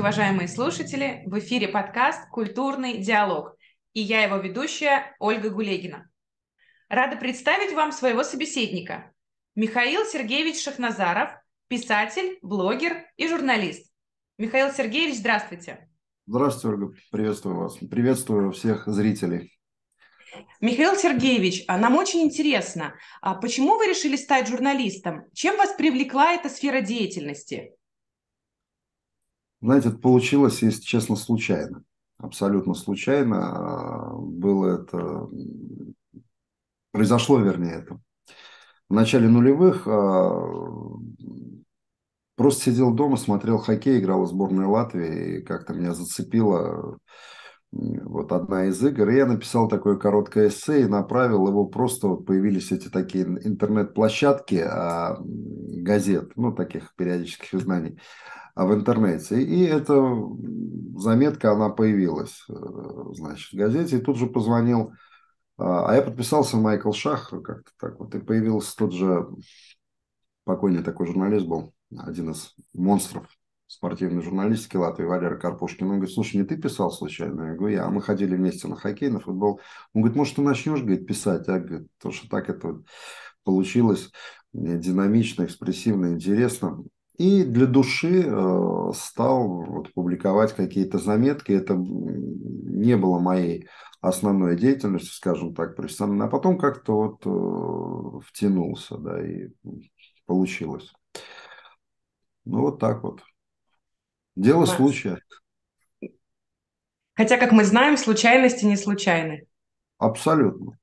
Здравствуйте, уважаемые слушатели! В эфире подкаст «Культурный диалог» и я его ведущая Ольга Гулегина. Рада представить вам своего собеседника. Михаил Сергеевич Шахназаров, писатель, блогер и журналист. Михаил Сергеевич, здравствуйте. Здравствуйте, Ольга. Приветствую вас. Приветствую всех зрителей. Михаил Сергеевич, а нам очень интересно, а почему вы решили стать журналистом? Чем вас привлекла эта сфера деятельности? Знаете, это получилось, если честно, случайно. Абсолютно случайно было это... Произошло, вернее, это. В начале нулевых а, просто сидел дома, смотрел хоккей, играл в сборной Латвии, и как-то меня зацепило вот одна из игр. И я написал такое короткое эссе и направил его, просто вот появились эти такие интернет-площадки а, газет, ну, таких периодических изданий в интернете. И эта заметка, она появилась, э, значит, в газете. И тут же позвонил, а, а я подписался Майкл Шах, как-то так вот, и появился тот же покойный такой журналист был, один из монстров спортивной журналистики Латвии, Валера Карпушкин. Он говорит, слушай, не ты писал случайно? Я говорю, я. А мы ходили вместе на хоккей, на футбол. Он говорит, может, ты начнешь, говорит, писать? Я говорю, потому что так это получилось динамично, экспрессивно, интересно. И для души э, стал вот, публиковать какие-то заметки. Это не было моей основной деятельностью, скажем так, профессионально. А потом как-то вот э, втянулся, да, и получилось. Ну, вот так вот. Дело Макс. случая. Хотя, как мы знаем, случайности не случайны. Абсолютно.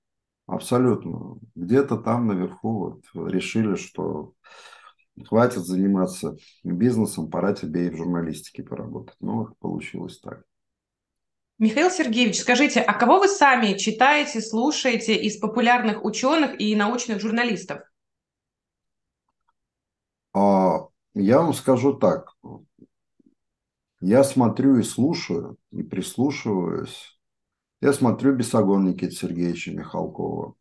Абсолютно. Где-то там наверху вот решили, что хватит заниматься бизнесом, пора тебе и в журналистике поработать. Ну, вот получилось так. Михаил Сергеевич, скажите, а кого вы сами читаете, слушаете из популярных ученых и научных журналистов? А, я вам скажу так. Я смотрю и слушаю, и прислушиваюсь. Я смотрю Бесогон Никита Сергеевича Михалкова,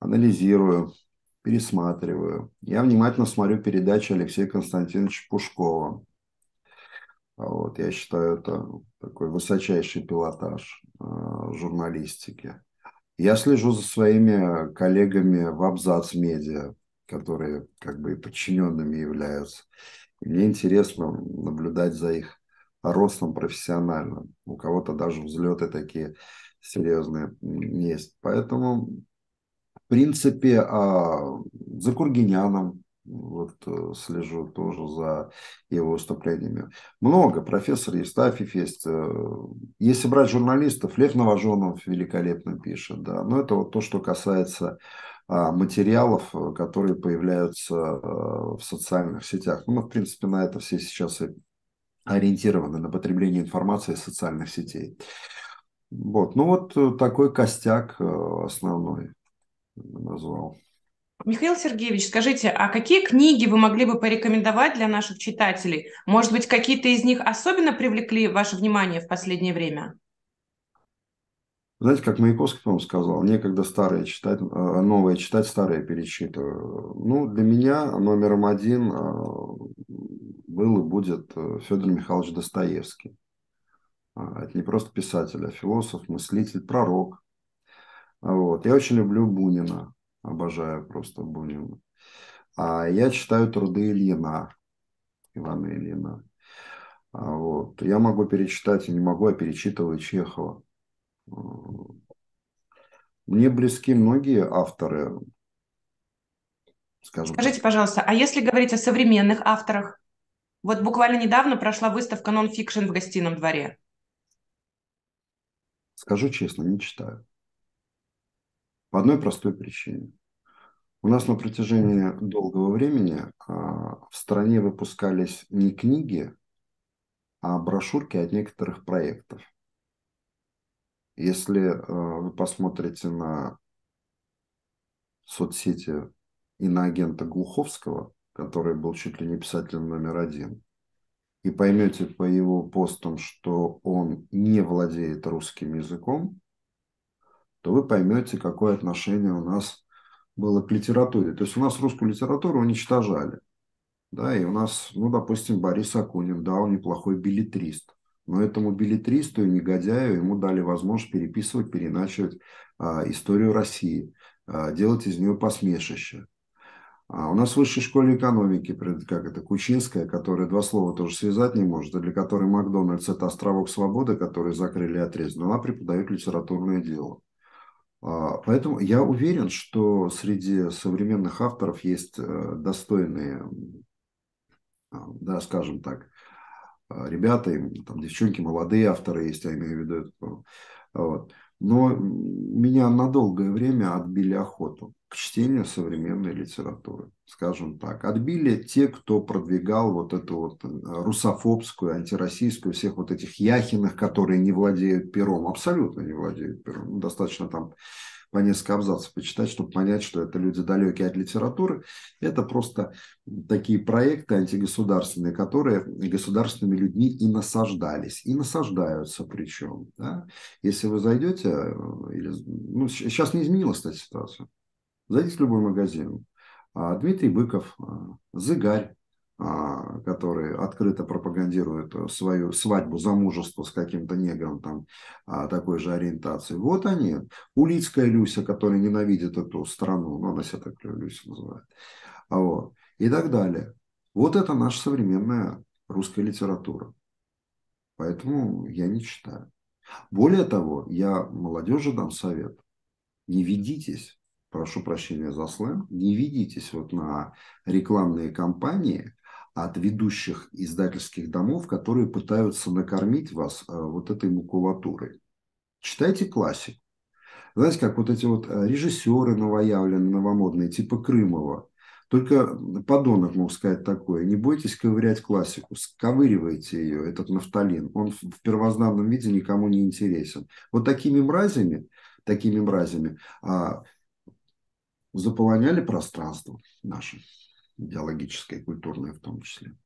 анализирую, пересматриваю. Я внимательно смотрю передачи Алексея Константиновича Пушкова. Вот, я считаю, это такой высочайший пилотаж э, журналистики. Я слежу за своими коллегами в Абзац Медиа, которые как бы и подчиненными являются. И мне интересно наблюдать за их ростом профессионально. У кого-то даже взлеты такие серьезные есть. Поэтому принципе, а, за Кургиняном вот э, слежу тоже за его выступлениями. Много. Профессор Евстафьев есть. Э, если брать журналистов, Лев Новоженов великолепно пишет. Да. Но это вот то, что касается а, материалов, э, которые появляются в социальных сетях. Ну, мы, в принципе, на это все сейчас и ориентированы, на потребление информации из социальных сетей. Вот. Ну, вот такой костяк основной назвал. Михаил Сергеевич, скажите, а какие книги вы могли бы порекомендовать для наших читателей? Может быть, какие-то из них особенно привлекли ваше внимание в последнее время? Знаете, как Маяковский, по-моему, сказал, некогда старые читать, э, новые читать, старые перечитываю. Ну, для меня номером один э, был и будет э, Федор Михайлович Достоевский. А, это не просто писатель, а философ, мыслитель, пророк. Вот. Я очень люблю Бунина, обожаю просто Бунина. А я читаю труды Ильина, Ивана Ильина. А вот. Я могу перечитать, и не могу, а перечитываю Чехова. Мне близки многие авторы. Скажем Скажите, пожалуйста, а если говорить о современных авторах? Вот буквально недавно прошла выставка нон-фикшн в гостином дворе. Скажу честно, не читаю. По одной простой причине. У нас на протяжении долгого времени а, в стране выпускались не книги, а брошюрки от некоторых проектов. Если а, вы посмотрите на соцсети иноагента Глуховского, который был чуть ли не писателем номер один, и поймете по его постам, что он не владеет русским языком, то вы поймете, какое отношение у нас было к литературе. То есть у нас русскую литературу уничтожали. Да, и у нас, ну, допустим, Борис Акунин, да, он неплохой билетрист. Но этому билетристу и негодяю ему дали возможность переписывать, переначивать а, историю России, а, делать из нее посмешище. А у нас в высшей школе экономики, как это, Кучинская, которая два слова тоже связать не может, и для которой Макдональдс – это островок свободы, который закрыли и отрезали, она преподает литературное дело. А, поэтому я уверен, что среди современных авторов есть э, достойные, а, да, скажем так, ребята, там девчонки, молодые авторы есть, я имею в виду. Вот. Но меня на долгое время отбили охоту к чтению современной литературы, скажем так. Отбили те, кто продвигал вот эту вот э, русофобскую, антироссийскую, всех вот этих яхиных, которые не владеют пером, абсолютно не владеют пером. Ну, достаточно там по несколько абзацев почитать, чтобы понять, что это люди далекие от литературы. Это просто такие проекты антигосударственные, которые государственными людьми и насаждались, и насаждаются причем. Да? Если вы зайдете, э, или, ну, сейчас не изменилась, кстати, ситуация. Зайдите в любой магазин. А, Дмитрий Быков, а, Зыгарь, а, который открыто пропагандирует свою свадьбу, замужество с каким-то негром там такой же ориентации. Вот они. Улицкая Люся, которая ненавидит эту страну, ну, она себя так Люся называет. Вот. И так далее. Вот это наша современная русская литература. Поэтому я не читаю. Более того, я молодежи дам совет. Не ведитесь прошу прощения за сленг, не ведитесь вот на рекламные кампании от ведущих издательских домов, которые пытаются накормить вас э, вот этой макулатурой. Читайте классику. Знаете, как вот эти вот э, режиссеры новоявленные, новомодные, типа Крымова, только подонок мог сказать такое. Не бойтесь ковырять классику, сковыривайте ее, этот нафталин. Он в первозданном виде никому не интересен. Вот такими мразями, такими мразями а, заполоняли пространство наше, идеологическое, культурное в том числе.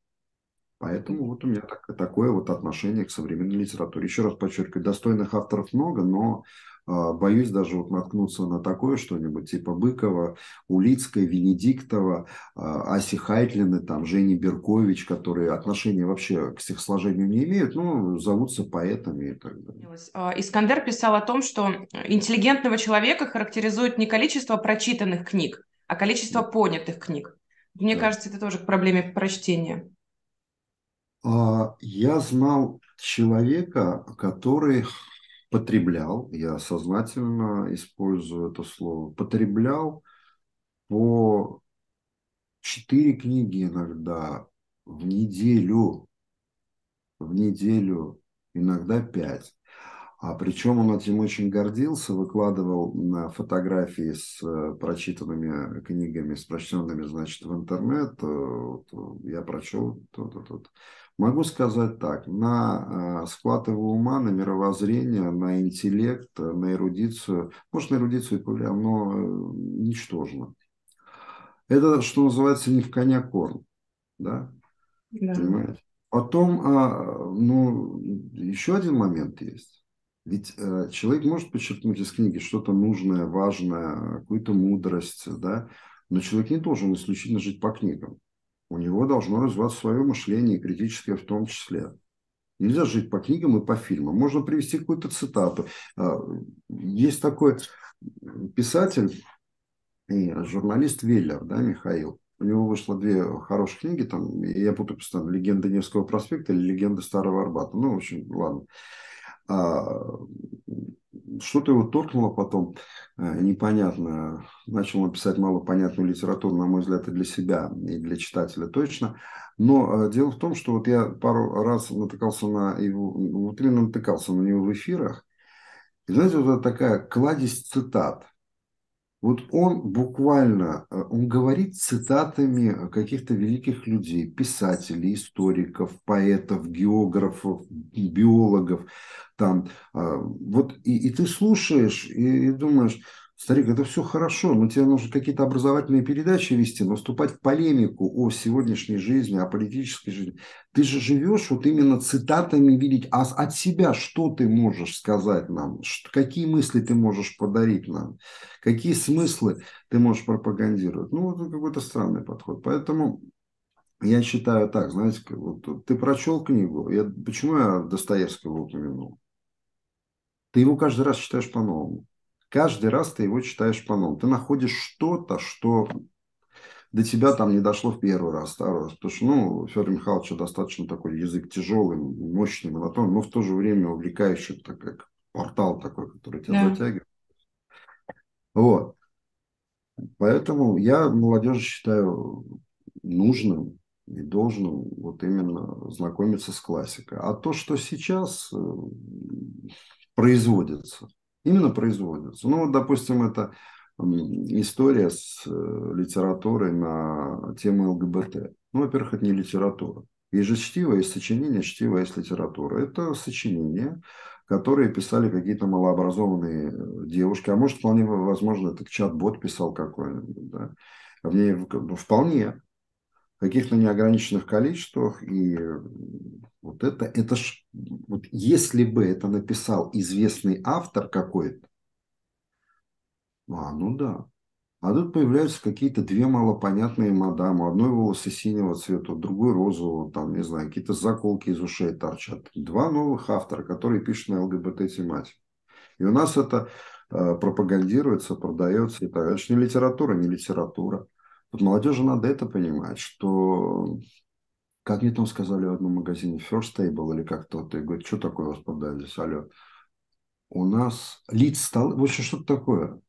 Поэтому вот у меня так, такое вот отношение к современной литературе. Еще раз подчеркиваю, достойных авторов много, но э, боюсь даже вот наткнуться на такое что-нибудь типа Быкова, Улицкой, Венедиктова, э, Аси Хайтлины, там, Жени Беркович, которые отношения вообще к стихосложению не имеют, но зовутся поэтами и так далее. А, Искандер писал о том, что интеллигентного человека характеризует не количество прочитанных книг, а количество понятых книг. Мне да. кажется, это тоже к проблеме прочтения. А, я знал человека, который потреблял, я сознательно использую это слово, потреблял по четыре книги иногда в неделю, в неделю, иногда пять. А причем он этим очень гордился, выкладывал на фотографии с э, прочитанными книгами, с прочтенными, значит, в интернет. Э, я прочел то-то-то. Могу сказать так, на э, его ума, на мировоззрение, на интеллект, на эрудицию, может, на эрудицию и повлиял, но э, ничтожно. Это, что называется, не в коня корм, да? да. Понимаете? Потом, а, ну, еще один момент есть. Ведь э, человек может подчеркнуть из книги что-то нужное, важное, какую-то мудрость, да, но человек не должен исключительно жить по книгам у него должно развиваться свое мышление, критическое в том числе. Нельзя жить по книгам и по фильмам. Можно привести какую-то цитату. А, есть такой писатель журналист Веллер, да, Михаил. У него вышло две хорошие книги, там, я путаю постоянно, «Легенда Невского проспекта» или «Легенда Старого Арбата». Ну, в общем, ладно. Что-то его торкнуло потом, э, непонятно. Начал он писать малопонятную литературу, на мой взгляд, и для себя, и для читателя точно. Но э, дело в том, что вот я пару раз натыкался на его, именно натыкался на него в эфирах. И знаете, вот такая кладезь цитат. Вот он буквально, э, он говорит цитатами каких-то великих людей, писателей, историков, поэтов, географов, биологов там, а, вот, и, и ты слушаешь и, и думаешь, старик, это все хорошо, но тебе нужно какие-то образовательные передачи вести, наступать в полемику о сегодняшней жизни, о политической жизни. Ты же живешь вот именно цитатами видеть, а от себя что ты можешь сказать нам, какие мысли ты можешь подарить нам, какие смыслы ты можешь пропагандировать. Ну, это какой-то странный подход. Поэтому я считаю так, знаете, вот ты прочел книгу, я, почему я Достоевского упомянул? Ты его каждый раз читаешь по-новому. Каждый раз ты его читаешь по-новому. Ты находишь что-то, что до тебя там не дошло в первый раз, второй раз. Потому что, ну, Федор Михайлович достаточно такой язык тяжелый, мощный, монотонный, но в то же время увлекающий, так как портал такой, который тебя да. затягивает. Вот. Поэтому я молодежи считаю нужным и должным вот именно знакомиться с классикой. А то, что сейчас э, производится, именно производится. Ну, вот, допустим, это история с э, литературой на тему ЛГБТ. Ну, во-первых, это не литература. Есть же чтиво, есть сочинение, чтиво, есть литература. Это сочинения, которые писали какие-то малообразованные э, девушки. А может, вполне возможно, это чат-бот писал какой-нибудь. Да? В ней ну, вполне каких-то неограниченных количествах. И вот это, это ж, вот если бы это написал известный автор какой-то, а, ну да. А тут появляются какие-то две малопонятные мадамы. Одной волосы синего цвета, другой розового, там, не знаю, какие-то заколки из ушей торчат. Два новых автора, которые пишут на ЛГБТ-тематике. И у нас это э, пропагандируется, продается. Это же не литература, не литература. Вот молодежи надо это понимать, что как мне там сказали в одном магазине, First Table или как-то, ты говоришь, что такое у здесь, алло. У нас лиц стал, в общем, что-то такое.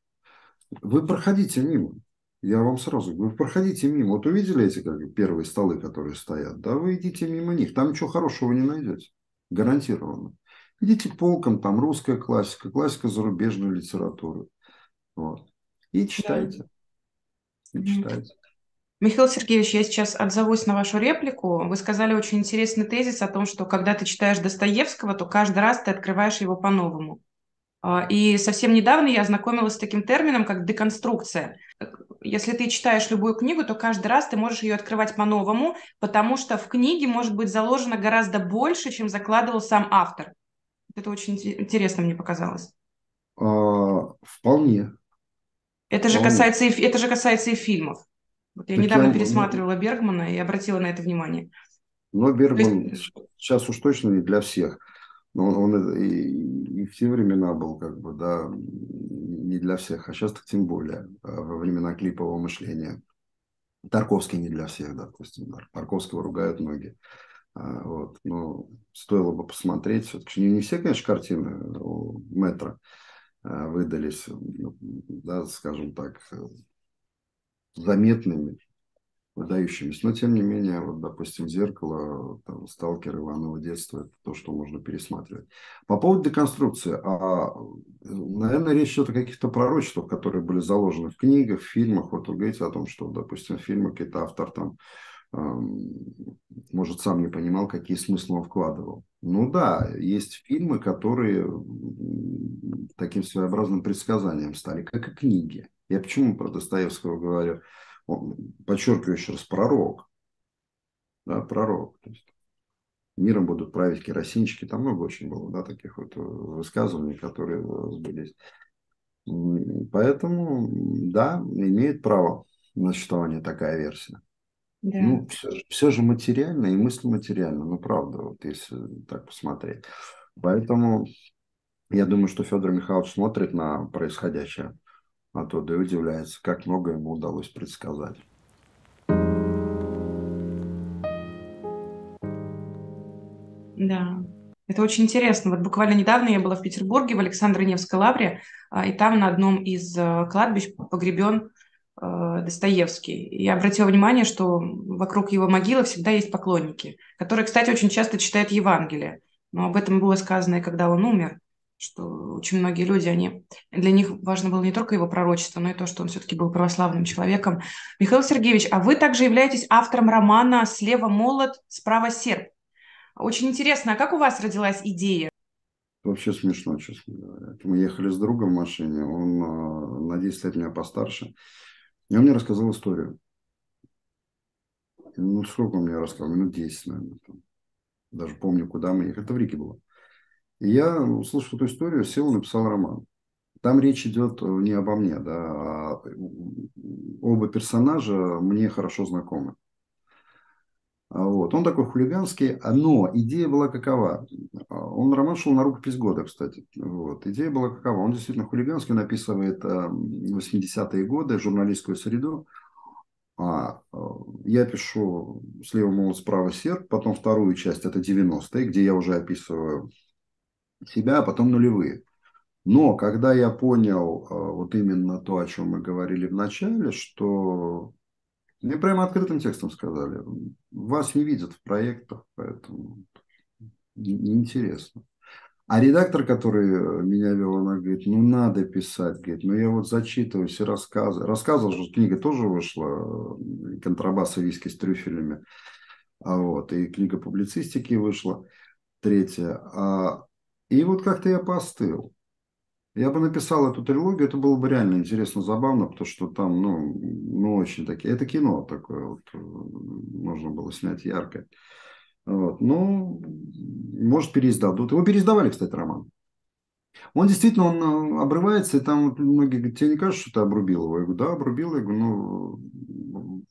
Вы проходите мимо. Я вам сразу говорю, вы проходите мимо. Вот увидели эти как, первые столы, которые стоят? Да, вы идите мимо них. Там ничего хорошего не найдете. Гарантированно. Идите полком, там русская классика, классика зарубежной литературы. Вот. И читайте. Да. Читайте. Михаил Сергеевич, я сейчас отзовусь на вашу реплику. Вы сказали очень интересный тезис о том, что когда ты читаешь Достоевского, то каждый раз ты открываешь его по-новому. А, и совсем недавно я ознакомилась с таким термином, как деконструкция. Если ты читаешь любую книгу, то каждый раз ты можешь ее открывать по-новому, потому что в книге может быть заложено гораздо больше, чем закладывал сам автор. Это очень интересно мне показалось. А, вполне. Это же, касается и, это же касается и фильмов. Вот я так недавно я... пересматривала Бергмана и обратила на это внимание. Но Бергман есть... сейчас уж точно не для всех. Но он, он и, и в те времена был, как бы, да, не для всех, а сейчас так тем более, а, во времена клипового мышления. Тарковский не для всех, допустим. Да. Тарковского ругают многие. А, вот. Но стоило бы посмотреть. Все-таки не, не все, конечно, картины у Метра выдались, ну, да, скажем так, заметными выдающимися. Но, тем не менее, вот, допустим, «Зеркало», там, «Сталкер», «Иваново детство» – это то, что можно пересматривать. По поводу деконструкции. А, наверное, речь идет о каких-то пророчествах, которые были заложены в книгах, в фильмах. Вот вы говорите о том, что, допустим, в фильмах какой-то автор там может, сам не понимал, какие смыслы он вкладывал. Ну да, есть фильмы, которые таким своеобразным предсказанием стали, как и книги. Я почему про Достоевского говорю? он, подчеркиваю еще раз, пророк. Да, пророк. То есть, миром будут править керосинчики. Там много очень было да, таких вот высказываний, которые сбылись. Поэтому, да, имеет право на существование такая версия. Да. Ну, все, все же материально и мысль материальна, ну, правда, вот если так посмотреть. Поэтому я думаю, что Федор Михайлович смотрит на происходящее а то да и удивляется, как много ему удалось предсказать. Да, это очень интересно. Вот буквально недавно я была в Петербурге, в Александро-Невской лавре, а, и там на одном из э, кладбищ погребен Достоевский. И я обратила внимание, что вокруг его могилы всегда есть поклонники, которые, кстати, очень часто читают Евангелие. Но об этом было сказано и когда он умер что очень многие люди, они, для них важно было не только его пророчество, но и то, что он все-таки был православным человеком. Михаил Сергеевич, а вы также являетесь автором романа «Слева молот, справа серп». Очень интересно, а как у вас родилась идея? Вообще смешно, честно говоря. Мы ехали с другом в машине, он а, на 10 лет меня постарше, и он мне рассказал историю. Ну, сколько он мне рассказал? Минут 10, наверное. Там. Даже помню, куда мы ехали. Это в Риге было. И я, услышал эту историю, сел и написал роман. Там речь идет не обо мне, да, а оба персонажа мне хорошо знакомы. А вот. Он такой хулиганский, но идея была какова. Он роман шел на рукопись года, кстати. Вот. Идея была какова. Он действительно хулиганский, он описывает 80-е годы, журналистскую среду. А, я пишу слева молот, справа серп, потом вторую часть, это 90-е, где я уже описываю себя, а потом нулевые. Но когда я понял вот именно то, о чем мы говорили в начале, что мне прямо открытым текстом сказали, вас не видят в проектах, поэтому неинтересно. А редактор, который меня вел, она говорит, ну надо писать, говорит, ну я вот зачитываю все рассказы. Рассказывал, что книга тоже вышла, контрабас и виски с трюфелями. А вот, и книга публицистики вышла, третья. А, и вот как-то я постыл. Я бы написал эту трилогию, это было бы реально интересно, забавно, потому что там, ну, ну очень такие, это кино такое вот, э, можно было снять яркое. Вот. Ну, может, переиздадут. Его переиздавали, кстати, роман. Он действительно, он э, обрывается, и там многие говорят, тебе не кажется, что ты обрубил его? Я говорю, да, обрубил. Я говорю, ну,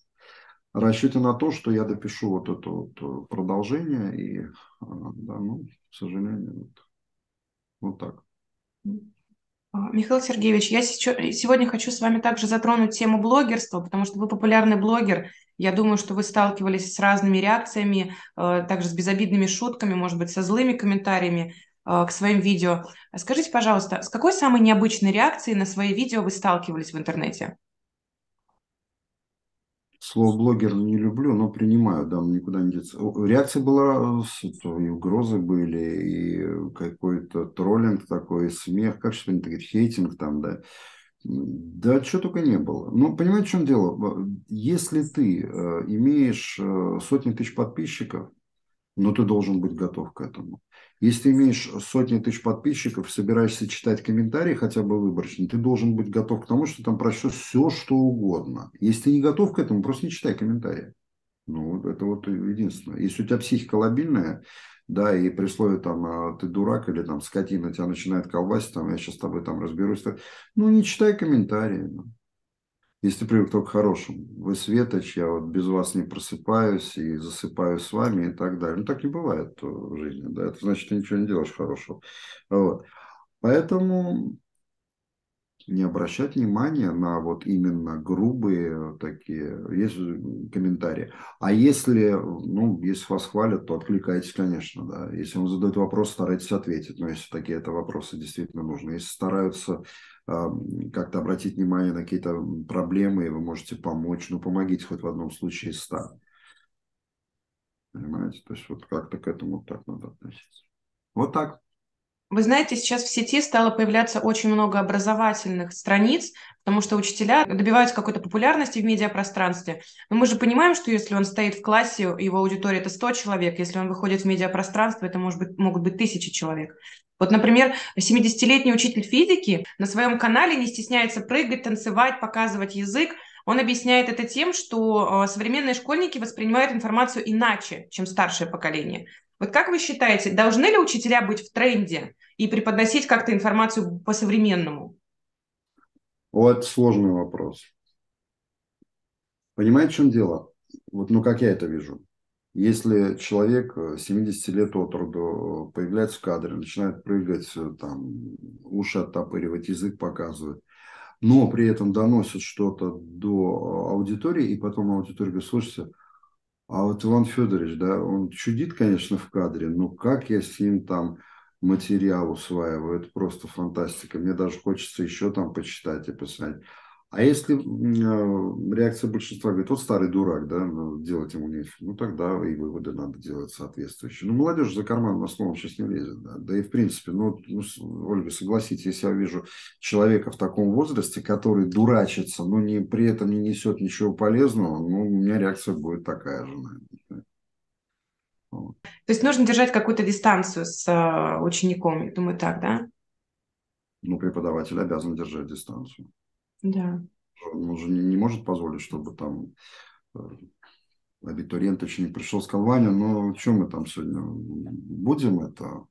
расчете на то, что я допишу вот это вот э, продолжение, и, да, ну, к сожалению, вот, вот так. А, Михаил Сергеевич, я сегодня хочу с вами также затронуть тему блогерства, потому что вы популярный блогер. Я думаю, что вы сталкивались с разными реакциями, э, также с безобидными шутками, может быть, со злыми комментариями э, к своим видео. Скажите, пожалуйста, с какой самой необычной реакцией на свои видео вы сталкивались в интернете? Слово блогер не люблю, но принимаю, да, никуда не деться. Реакция была, и угрозы были, и какой-то троллинг такой, смех, как что нибудь говорить, хейтинг там, да. Да, что только не было. Но понимаете, в чем дело? Если ты э, имеешь э, сотни тысяч подписчиков, но ты должен быть готов к этому. Если ты имеешь сотни тысяч подписчиков, собираешься читать комментарии хотя бы выборочно, ты должен быть готов к тому, что там прочтешь все, что угодно. Если ты не готов к этому, просто не читай комментарии. Ну, это вот единственное. Если у тебя психика лобильная, да, и при слове там «А ты дурак или там скотина тебя начинает колбасить, там я сейчас с тобой там разберусь, ну не читай комментарии. Ну если привык только к хорошему. Вы светоч, я вот без вас не просыпаюсь и засыпаю с вами и так далее. Ну, так не бывает в жизни, да, это значит, ты ничего не делаешь хорошего. Вот. Поэтому не обращать внимания на вот именно грубые такие, есть комментарии. А если, ну, если вас хвалят, то откликайтесь, конечно, да. Если вам задают вопрос, старайтесь ответить, но если такие это вопросы действительно нужны. Если стараются как-то обратить внимание на какие-то проблемы, и вы можете помочь, ну, помогите хоть в одном случае ста. Понимаете? То есть вот как-то к этому так надо относиться. Вот так. Вы знаете, сейчас в сети стало появляться очень много образовательных страниц, потому что учителя добиваются какой-то популярности в медиапространстве. Но мы же понимаем, что если он стоит в классе, его аудитория это 100 человек, если он выходит в медиапространство, это может быть, могут быть тысячи человек. Вот, например, 70-летний учитель физики на своем канале не стесняется прыгать, танцевать, показывать язык. Он объясняет это тем, что э, современные школьники воспринимают информацию иначе, чем старшее поколение. Вот как вы считаете, должны ли учителя быть в тренде и преподносить как-то информацию по-современному? Вот сложный вопрос. Понимаете, в чем дело? Вот, ну, как я это вижу. Если человек 70 э, лет от роду появляется в кадре, начинает прыгать, э, там, уши оттопыривать, язык показывает, но при этом доносит что-то до аудитории, и потом аудитория говорит, слушайте, а вот Иван Федорович, да, он чудит, конечно, в кадре, но как я с ним там материал усваиваю, это просто фантастика. Мне даже хочется еще там почитать и писать. А если э, реакция большинства говорит, вот старый дурак, да, ну, делать ему нечего, ну тогда и выводы надо делать соответствующие. Ну, молодежь за карманным словом сейчас не лезет, да. Да и в принципе, ну, ну, Ольга, согласитесь, если я вижу человека в таком возрасте, который дурачится, но не, при этом не несет ничего полезного, ну, у меня реакция будет такая же, наверное. Вот. То есть нужно держать какую-то дистанцию с э, учеником, я думаю, так, да? Ну, преподаватель обязан держать дистанцию. Да. Он же не, не может позволить, чтобы там э, абитуриент еще не пришел, сказал, Ваня, ну, что мы там сегодня будем это,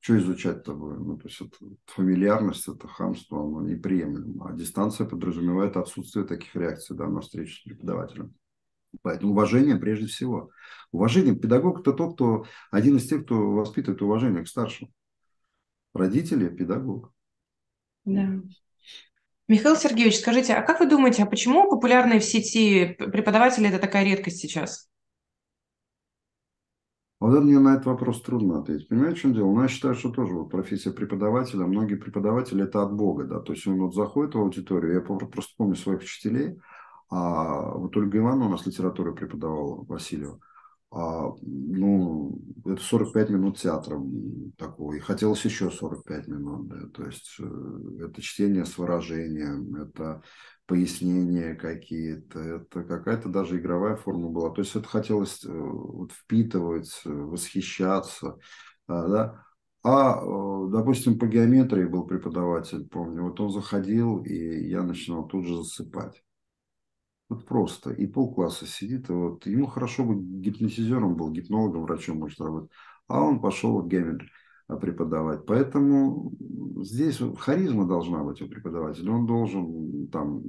что изучать-то будем? Ну, то есть это фамильярность, это хамство, оно неприемлемо. А дистанция подразумевает отсутствие таких реакций да, на встречу с преподавателем. Поэтому уважение прежде всего. Уважение. Педагог – это тот, кто один из тех, кто воспитывает уважение к старшим. Родители – педагог. Да. Михаил Сергеевич, скажите, а как вы думаете, а почему популярные в сети преподаватели – это такая редкость сейчас? Вот мне на этот вопрос трудно ответить. Понимаете, в чем дело? Ну, я считаю, что тоже вот профессия преподавателя, многие преподаватели – это от Бога, да, то есть он вот заходит в аудиторию, я просто помню своих учителей, а вот Ольга Ивановна у нас литературу преподавала, Васильева, а, ну, это 45 минут театра такого, и хотелось еще 45 минут, да, то есть э, это чтение с выражением, это пояснения какие-то, это какая-то даже игровая форма была, то есть это хотелось э, вот, впитывать, восхищаться, да, а, э, допустим, по геометрии был преподаватель, помню, вот он заходил, и я начинал тут же засыпать. Вот просто. И полкласса сидит, и вот ему хорошо быть гипнотизером был, гипнологом, врачом может работать. А он пошел вот геометрию а, преподавать. Поэтому здесь харизма должна быть у преподавателя. Он должен, там,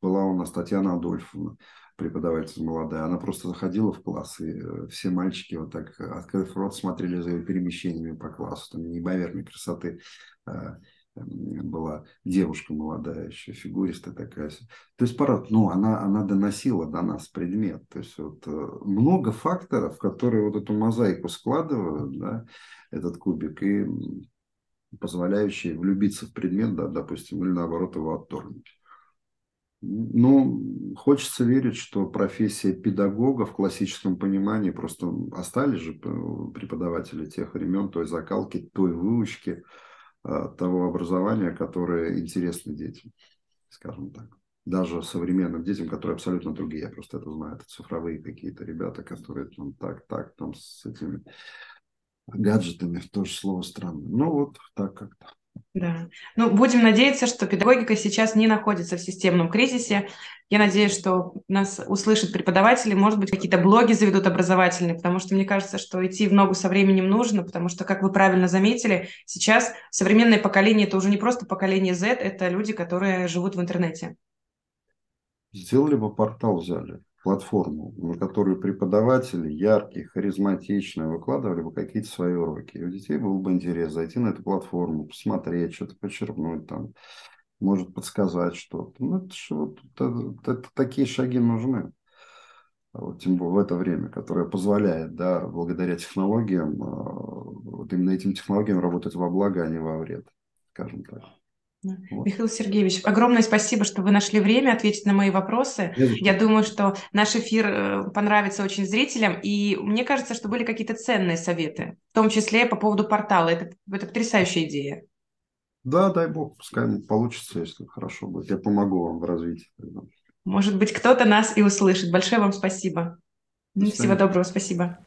была у нас Татьяна Адольфовна, преподаватель молодая, она просто заходила в класс, и э, все мальчики вот так, открыв рот, смотрели за ее перемещениями по классу, там неимоверной красоты э, была девушка молодая еще, фигуристая такая. То есть пора, ну, она, она доносила до нас предмет. То есть вот э, много факторов, которые вот эту мозаику складывают, да, этот кубик, и позволяющие влюбиться в предмет, да, допустим, или наоборот его отторгнуть. Ну, хочется верить, что профессия педагога в классическом понимании просто остались же преподаватели тех времен, той закалки, той выучки, того образования, которое интересно детям, скажем так. Даже современным детям, которые абсолютно другие, я просто это знаю, это цифровые какие-то ребята, которые там так, так, там с этими гаджетами, тоже слово странное. Ну вот так как-то. Да. Ну, будем надеяться, что педагогика сейчас не находится в системном кризисе. Я надеюсь, что нас услышат преподаватели, может быть, какие-то блоги заведут образовательные, потому что мне кажется, что идти в ногу со временем нужно, потому что, как вы правильно заметили, сейчас современное поколение – это уже не просто поколение Z, это люди, которые живут в интернете. Сделали бы портал, взяли платформу, на которую преподаватели яркие, харизматичные выкладывали бы какие-то свои уроки. И у детей был бы интерес зайти на эту платформу, посмотреть, что-то почерпнуть там, может подсказать что-то. Ну, это, вот, это, это, такие шаги нужны. Вот, тем более в это время, которое позволяет, да, благодаря технологиям, а, вот именно этим технологиям работать во благо, а не во вред, скажем так. Вот. Михаил Сергеевич, огромное спасибо, что вы нашли время ответить на мои вопросы. Я думаю, что наш эфир э, понравится очень зрителям, и мне кажется, что были какие-то ценные советы, в том числе по поводу портала. Это, это потрясающая идея. Да, дай бог, пускай получится, если хорошо будет. Я помогу вам в развитии. Может быть, кто-то нас и услышит. Большое вам спасибо. Всего доброго, спасибо.